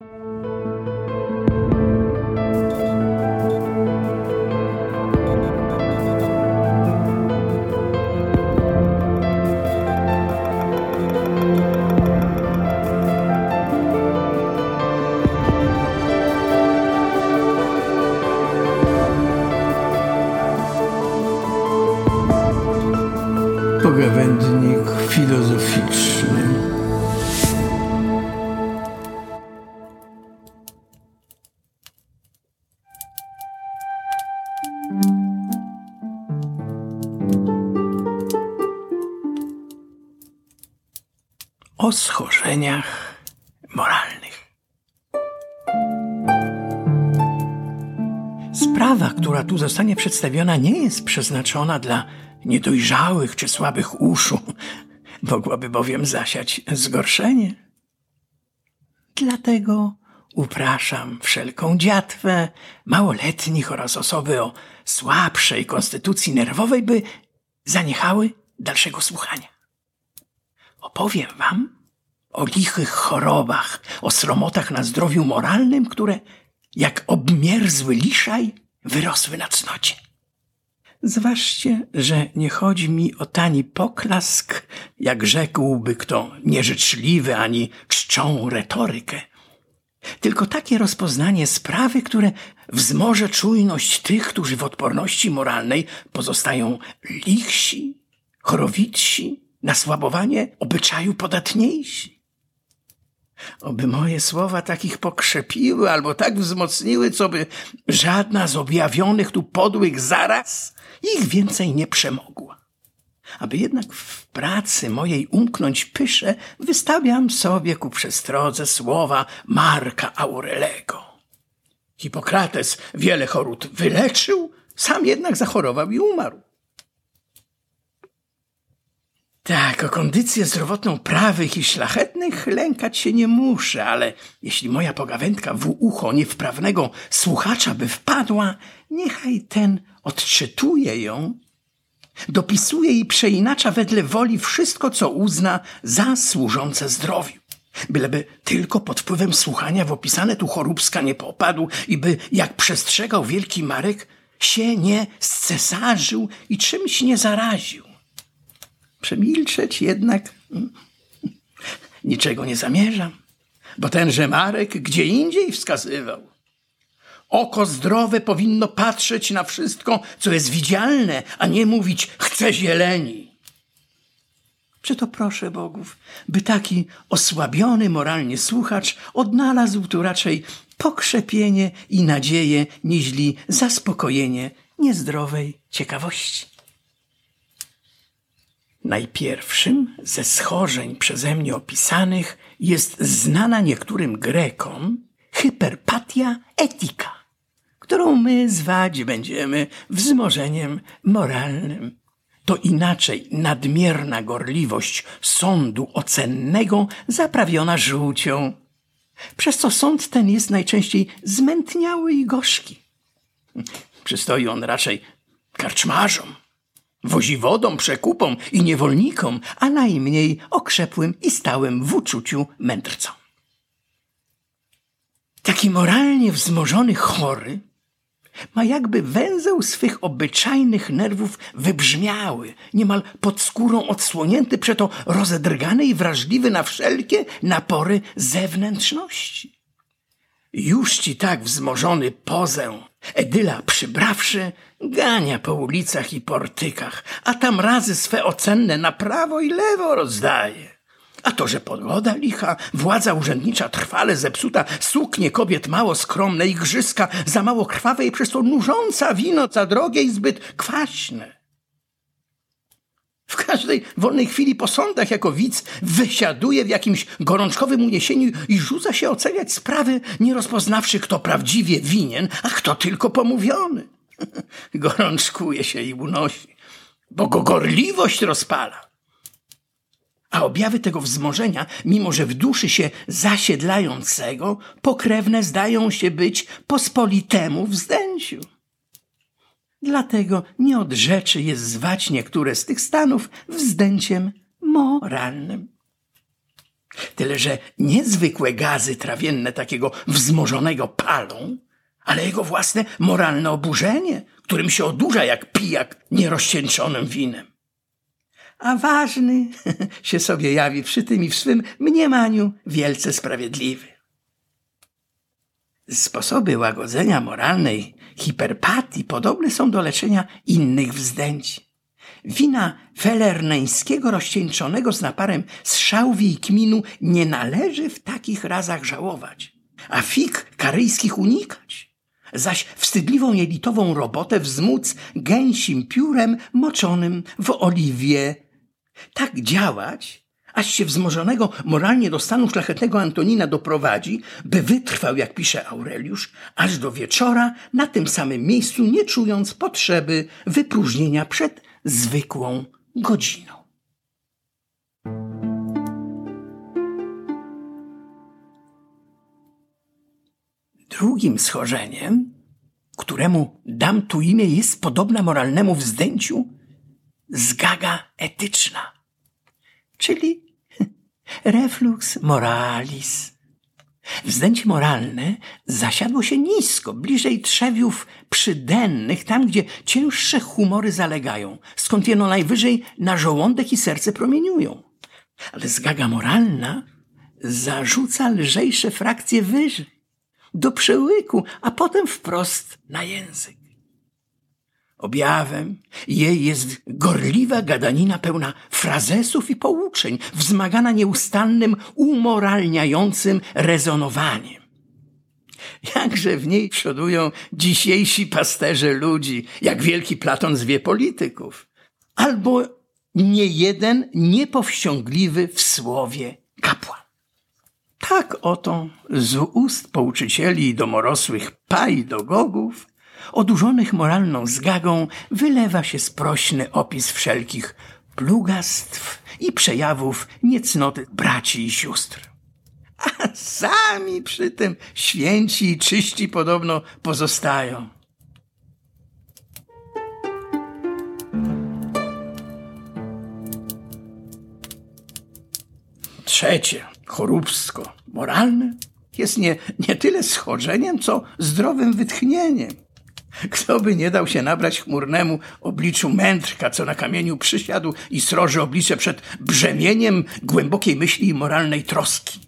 you O schorzeniach moralnych. Sprawa, która tu zostanie przedstawiona, nie jest przeznaczona dla niedojrzałych czy słabych uszu. Mogłaby bowiem zasiać zgorszenie. Dlatego upraszam wszelką dziatwę małoletnich oraz osoby o słabszej konstytucji nerwowej, by zaniechały dalszego słuchania. Opowiem wam o lichych chorobach, o sromotach na zdrowiu moralnym, które jak obmierzły liszaj wyrosły na cnocie. Zważcie, że nie chodzi mi o tani poklask, jak rzekłby kto nieżyczliwy ani czczą retorykę, tylko takie rozpoznanie sprawy, które wzmoże czujność tych, którzy w odporności moralnej pozostają lichsi, chorowitsi, na słabowanie obyczaju podatniejsi. Oby moje słowa takich pokrzepiły albo tak wzmocniły, co by żadna z objawionych tu podłych zaraz ich więcej nie przemogła. Aby jednak w pracy mojej umknąć pysze, wystawiam sobie ku przestrodze słowa Marka Aurelego. Hipokrates wiele chorób wyleczył, sam jednak zachorował i umarł. Tak, o kondycję zdrowotną prawych i szlachetnych lękać się nie muszę, ale jeśli moja pogawędka w ucho niewprawnego słuchacza by wpadła, niechaj ten odczytuje ją, dopisuje i przeinacza wedle woli wszystko, co uzna za służące zdrowiu. Byleby tylko pod wpływem słuchania w opisane tu choróbska nie popadł i by, jak przestrzegał wielki Marek, się nie scesarzył i czymś nie zaraził. Przemilczeć jednak niczego nie zamierzam, bo tenże Marek gdzie indziej wskazywał. Oko zdrowe powinno patrzeć na wszystko, co jest widzialne, a nie mówić chcę zieleni. Przeto proszę bogów, by taki osłabiony moralnie słuchacz odnalazł tu raczej pokrzepienie i nadzieję, niźli zaspokojenie niezdrowej ciekawości. Najpierwszym ze schorzeń przeze mnie opisanych jest znana niektórym Grekom hyperpatia etika, którą my zwać będziemy wzmożeniem moralnym. To inaczej nadmierna gorliwość sądu ocennego zaprawiona żółcią, przez co sąd ten jest najczęściej zmętniały i gorzki. Przystoi on raczej karczmarzom, woziwodom, przekupom i niewolnikom, a najmniej okrzepłym i stałym w uczuciu mędrcom. Taki moralnie wzmożony chory ma jakby węzeł swych obyczajnych nerwów wybrzmiały, niemal pod skórą odsłonięty, przeto rozedrgany i wrażliwy na wszelkie napory zewnętrzności. Już ci tak wzmożony pozę, Edyla przybrawszy, gania po ulicach i portykach, a tam razy swe ocenne na prawo i lewo rozdaje. A to, że pogoda licha, władza urzędnicza trwale zepsuta, suknie kobiet mało skromne, igrzyska za mało krwawe i przez to nużąca wino za drogie i zbyt kwaśne. W każdej wolnej chwili po sądach jako widz wysiaduje w jakimś gorączkowym uniesieniu i rzuca się oceniać sprawy, nie rozpoznawszy, kto prawdziwie winien, a kto tylko pomówiony. Gorączkuje się i unosi, bo go gorliwość rozpala. A objawy tego wzmożenia, mimo że w duszy się zasiedlającego, pokrewne zdają się być pospolitemu wzdęciu. Dlatego nie od rzeczy jest zwać niektóre z tych stanów wzdęciem moralnym. Tyle, że niezwykłe gazy trawienne takiego wzmożonego palą, ale jego własne moralne oburzenie, którym się odurza jak pijak nierozcieńczonym winem. A ważny się sobie jawi przy tym i w swym mniemaniu wielce sprawiedliwy. Sposoby łagodzenia moralnej hiperpatii podobne są do leczenia innych wzdęć. Wina felerneńskiego rozcieńczonego z naparem szałwi i kminu nie należy w takich razach żałować, a fig karyjskich unikać, zaś wstydliwą jelitową robotę wzmóc gęsim piórem moczonym w oliwie. Tak działać, aż się wzmożonego moralnie do stanu szlachetnego Antonina doprowadzi, by wytrwał, jak pisze Aureliusz, aż do wieczora na tym samym miejscu, nie czując potrzeby wypróżnienia przed zwykłą godziną. Drugim schorzeniem, któremu dam tu imię, jest podobna moralnemu wzdęciu zgaga etyczna, czyli reflux moralis. Wzdęcie moralne zasiadło się nisko, bliżej trzewiów przydennych, tam gdzie cięższe humory zalegają, skąd jeno najwyżej na żołądek i serce promieniują. Ale zgaga moralna zarzuca lżejsze frakcje wyżej, do przełyku, a potem wprost na język. Objawem jej jest gorliwa gadanina pełna frazesów i pouczeń, wzmagana nieustannym, umoralniającym rezonowaniem. Jakże w niej przodują dzisiejsi pasterze ludzi, jak wielki Platon zwie polityków. Albo niejeden niepowściągliwy w słowie kapłan. Tak oto z ust pouczycieli domorosłych paj do gogów odurzonych moralną zgagą, wylewa się sprośny opis wszelkich plugastw i przejawów niecnoty braci i sióstr. A sami przy tym święci i czyści podobno pozostają. Trzecie, choróbsko moralne, jest nie, nie tyle schodzeniem, co zdrowym wytchnieniem. Kto by nie dał się nabrać chmurnemu obliczu mędrka, co na kamieniu przysiadł i sroży oblicze przed brzemieniem głębokiej myśli i moralnej troski.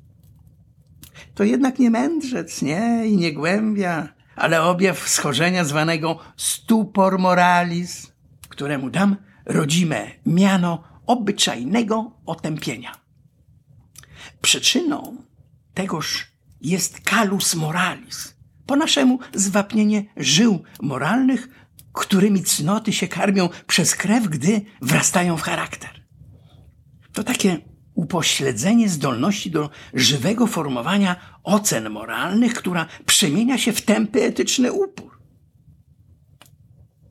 To jednak nie mędrzec, nie, i nie głębia, ale objaw schorzenia zwanego stupor moralis, któremu dam rodzime miano obyczajnego otępienia. Przyczyną tegoż jest calus moralis, po naszemu zwapnienie żył moralnych, którymi cnoty się karmią przez krew, gdy wrastają w charakter. To takie upośledzenie zdolności do żywego formowania ocen moralnych, która przemienia się w tępy etyczny upór.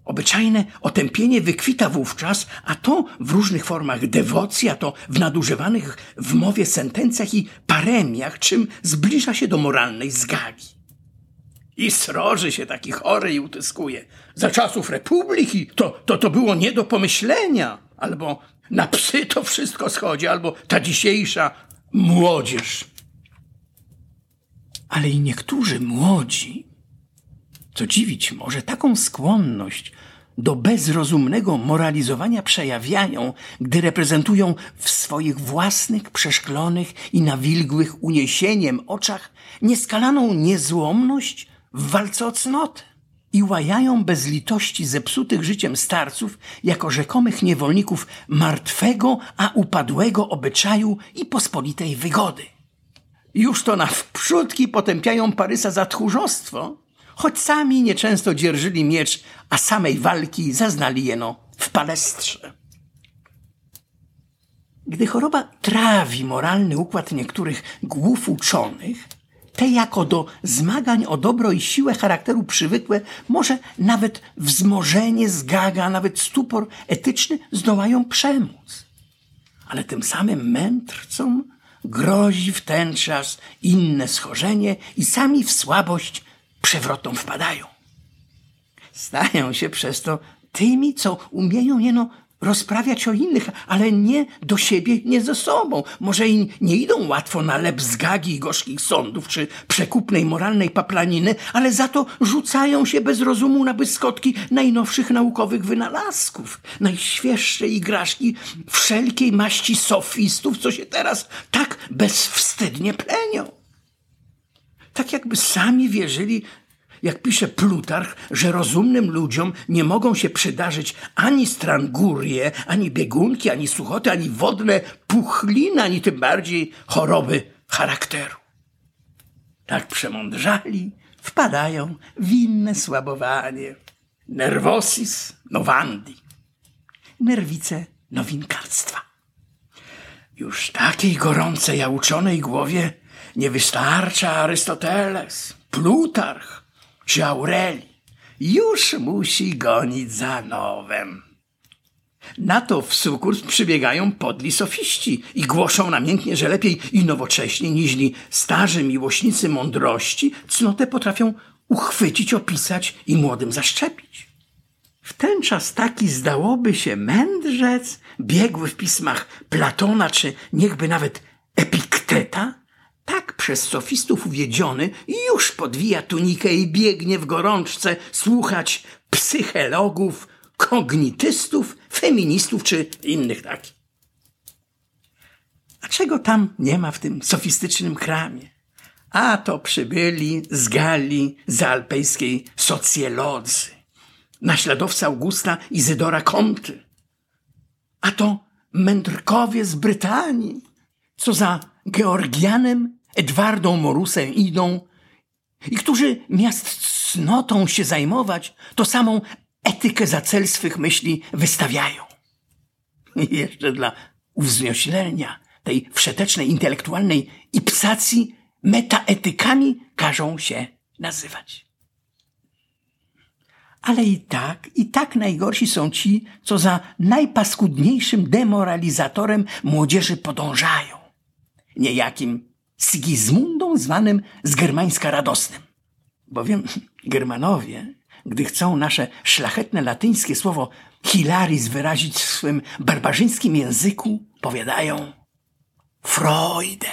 Obyczajne otępienie wykwita wówczas, a to w różnych formach dewocji, a to w nadużywanych w mowie sentencjach i paremiach, czym zbliża się do moralnej zgagi. I sroży się taki chory i utyskuje. Za czasów republiki to, to, to było nie do pomyślenia. Albo na psy to wszystko schodzi, albo ta dzisiejsza młodzież. Ale i niektórzy młodzi, co dziwić może, taką skłonność do bezrozumnego moralizowania przejawiają, gdy reprezentują w swoich własnych, przeszklonych i nawilgłych uniesieniem oczach nieskalaną niezłomność w walce o cnotę i łajają bez litości zepsutych życiem starców jako rzekomych niewolników martwego, a upadłego obyczaju i pospolitej wygody. Już to na wprzódki potępiają Parysa za tchórzostwo, choć sami nieczęsto dzierżyli miecz, a samej walki zaznali jeno w palestrze. Gdy choroba trawi moralny układ niektórych głów uczonych, te jako do zmagań o dobro i siłę charakteru przywykłe, może nawet wzmożenie, zgaga, nawet stupor etyczny zdołają przemóc. Ale tym samym mędrcom grozi w ten czas inne schorzenie i sami w słabość przewrotną wpadają. Stają się przez to tymi, co umieją jeno rozprawiać o innych, ale nie do siebie, nie ze sobą. Może i nie idą łatwo na lep z gagi i gorzkich sądów, czy przekupnej moralnej paplaniny, ale za to rzucają się bez rozumu na błyskotki najnowszych naukowych wynalazków, najświeższe igraszki wszelkiej maści sofistów, co się teraz tak bezwstydnie plenią. Tak jakby sami wierzyli, jak pisze Plutarch, że rozumnym ludziom nie mogą się przydarzyć ani strangurie, ani biegunki, ani suchoty, ani wodne puchliny, ani tym bardziej choroby charakteru. Tak przemądrzali, wpadają w inne słabowanie. Nervosis novandi. Nerwice nowinkarstwa. Już takiej gorącej, a uczonej głowie nie wystarcza Arystoteles, Plutarch, czy. Już musi gonić za nowem. Na to w sukurs przybiegają podli sofiści i głoszą namiętnie, że lepiej i nowocześniej niźli starzy miłośnicy mądrości cnotę potrafią uchwycić, opisać i młodym zaszczepić. W ten czas taki zdałoby się mędrzec, biegły w pismach Platona czy niechby nawet Epikteta, tak przez sofistów uwiedziony już podwija tunikę i biegnie w gorączce słuchać psychologów, kognitystów, feministów czy innych takich. A czego tam nie ma w tym sofistycznym kramie? A to przybyli z Galii zaalpejskiej socjolodzy, naśladowca Augusta Izydora Comty. A to mędrkowie z Brytanii, co za Georgianem Edwardą Morusem idą i którzy miast cnotą się zajmować, to samą etykę za cel swych myśli wystawiają. I jeszcze dla uwznioślenia tej wszetecznej intelektualnej ipsacji metaetykami każą się nazywać. Ale i tak, i tak najgorsi są ci, co za najpaskudniejszym demoralizatorem młodzieży podążają. Niejakim Sigismundą zwanym z germańska radosnym. Bowiem Germanowie, gdy chcą nasze szlachetne latyńskie słowo hilaris wyrazić w swym barbarzyńskim języku, powiadają Freude.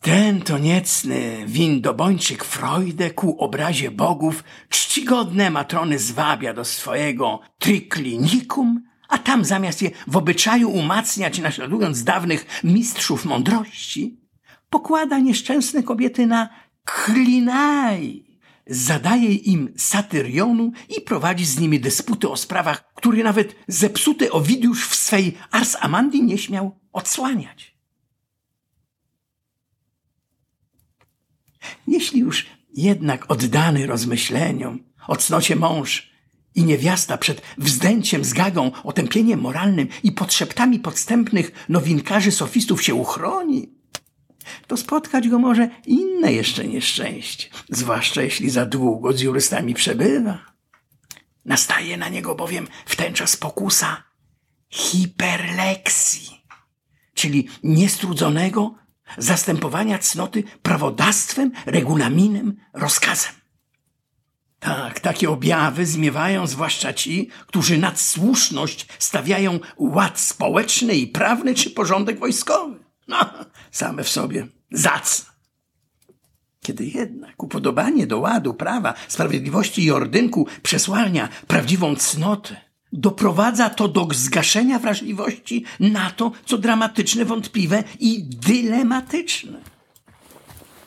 Ten to niecny windobończyk Freude ku obrazie bogów czcigodne matrony zwabia do swojego triklinikum a tam zamiast je w obyczaju umacniać, naśladując dawnych mistrzów mądrości, pokłada nieszczęsne kobiety na klinaj, zadaje im satyrionu i prowadzi z nimi dysputy o sprawach, które nawet zepsuty Owidiusz w swej Ars Amandi nie śmiał odsłaniać. Jeśli już jednak oddany rozmyśleniom o cnocie mąż i niewiasta przed wzdęciem z gagą, otępieniem moralnym i podszeptami podstępnych nowinkarzy sofistów się uchroni, to spotkać go może inne jeszcze nieszczęście, zwłaszcza jeśli za długo z jurystami przebywa. Nastaje na niego bowiem w ten czas pokusa hiperleksji, czyli niestrudzonego zastępowania cnoty prawodawstwem, regulaminem, rozkazem. Tak, takie objawy zmiewają zwłaszcza ci, którzy nad słuszność stawiają ład społeczny i prawny czy porządek wojskowy. No, same w sobie zacne. Kiedy jednak upodobanie do ładu, prawa, sprawiedliwości i ordynku przesłania prawdziwą cnotę, doprowadza to do zgaszenia wrażliwości na to, co dramatyczne, wątpliwe i dylematyczne.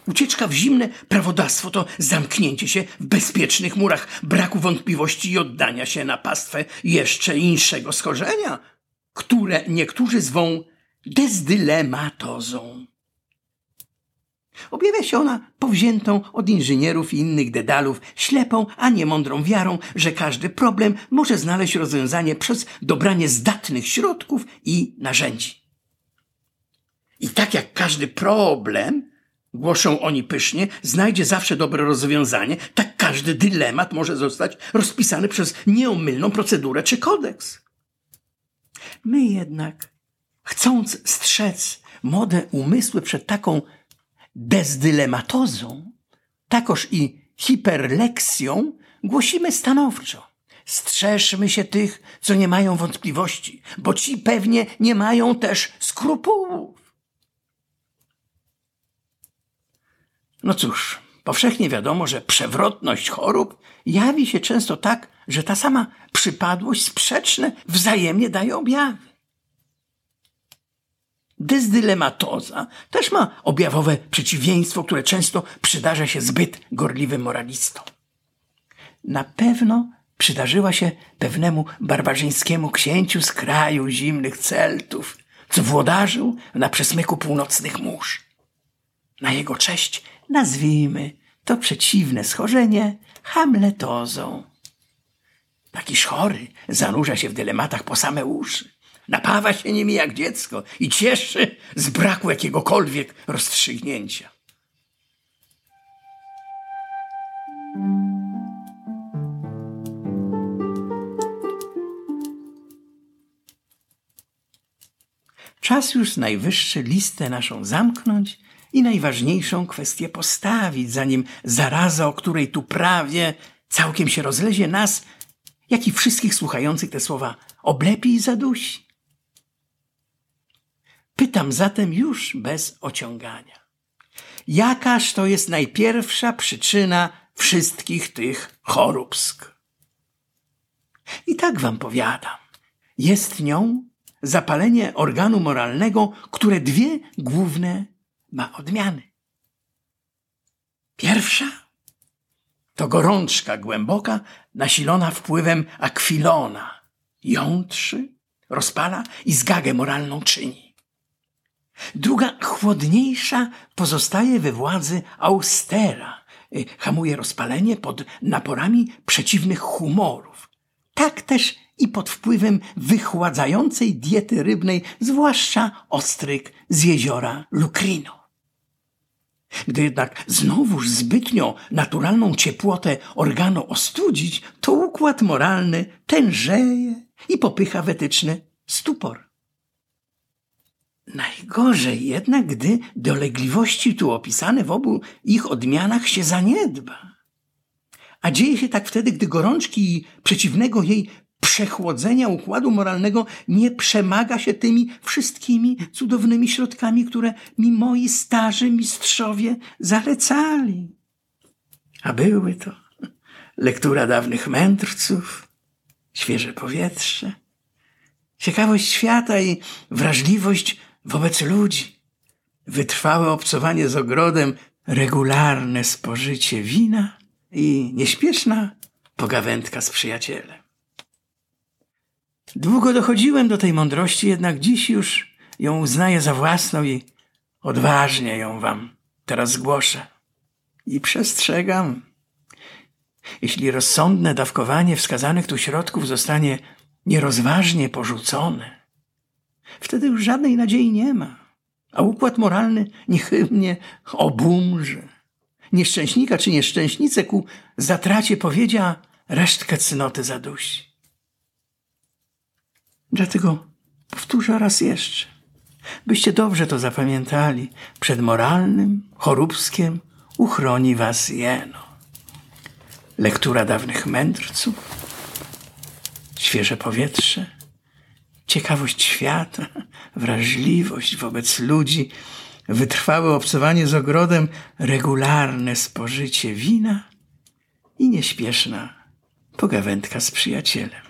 Ucieczka w zimne prawodawstwo to zamknięcie się w bezpiecznych murach braku wątpliwości i oddania się na pastwę jeszcze inszego schorzenia, które niektórzy zwą dezdylematozą. Objawia się ona powziętą od inżynierów i innych dedalów, ślepą, a nie mądrą wiarą, że każdy problem może znaleźć rozwiązanie przez dobranie zdatnych środków i narzędzi. I tak jak każdy problem głoszą oni pysznie, znajdzie zawsze dobre rozwiązanie, tak każdy dylemat może zostać rozpisany przez nieomylną procedurę czy kodeks. My jednak, chcąc strzec młode umysły przed taką dezdylematozą, takoż i hiperleksją, głosimy stanowczo. strzeżmy się tych, co nie mają wątpliwości, bo ci pewnie nie mają też skrupułów. No cóż, powszechnie wiadomo, że przewrotność chorób jawi się często tak, że ta sama przypadłość sprzeczne wzajemnie daje objawy. Dysdylematoza też ma objawowe przeciwieństwo, które często przydarza się zbyt gorliwym moralistom. Na pewno przydarzyła się pewnemu barbarzyńskiemu księciu z kraju zimnych Celtów, co włodarzył na przesmyku północnych mórz. Na jego cześć nazwijmy to przeciwne schorzenie hamletozą. Takiż chory zanurza się w dylematach po same uszy. Napawa się nimi jak dziecko i cieszy z braku jakiegokolwiek rozstrzygnięcia. Czas już najwyższy listę naszą zamknąć i najważniejszą kwestię postawić, zanim zaraza, o której tu prawie całkiem się rozlezie nas, jak i wszystkich słuchających te słowa oblepi i zadusi. Pytam zatem już bez ociągania. Jakaż to jest najpierwsza przyczyna wszystkich tych choróbsk? I tak wam powiadam. Jest nią zapalenie organu moralnego, które dwie główne ma odmiany. Pierwsza to gorączka głęboka, nasilona wpływem akwilona. Jątrzy, rozpala i zgagę moralną czyni. Druga, chłodniejsza, pozostaje we władzy austera, y, hamuje rozpalenie pod naporami przeciwnych humorów. Tak też i pod wpływem wychładzającej diety rybnej, zwłaszcza ostryk z jeziora Lukrino. Gdy jednak znowuż zbytnio naturalną ciepłotę organu ostudzić, to układ moralny tężeje i popycha wetyczny stupor. Najgorzej jednak, gdy dolegliwości tu opisane w obu ich odmianach się zaniedba. A dzieje się tak wtedy, gdy gorączki przeciwnego jej przechłodzenia układu moralnego nie przemaga się tymi wszystkimi cudownymi środkami, które mi moi starzy mistrzowie zalecali. A były to lektura dawnych mędrców, świeże powietrze, ciekawość świata i wrażliwość wobec ludzi, wytrwałe obcowanie z ogrodem, regularne spożycie wina i nieśpieszna pogawędka z przyjacielem. Długo dochodziłem do tej mądrości, jednak dziś już ją uznaję za własną i odważnie ją wam teraz zgłoszę. I przestrzegam. Jeśli rozsądne dawkowanie wskazanych tu środków zostanie nierozważnie porzucone, wtedy już żadnej nadziei nie ma, a układ moralny niechybnie obumrze. Nieszczęśnika czy nieszczęśnicę ku zatracie powiedzia resztkę cnoty zadusi. Dlatego powtórzę raz jeszcze, byście dobrze to zapamiętali. Przed moralnym choróbskiem uchroni was jeno. Lektura dawnych mędrców, świeże powietrze, ciekawość świata, wrażliwość wobec ludzi, wytrwałe obcowanie z ogrodem, regularne spożycie wina. I nieśpieszna pogawędka z przyjacielem.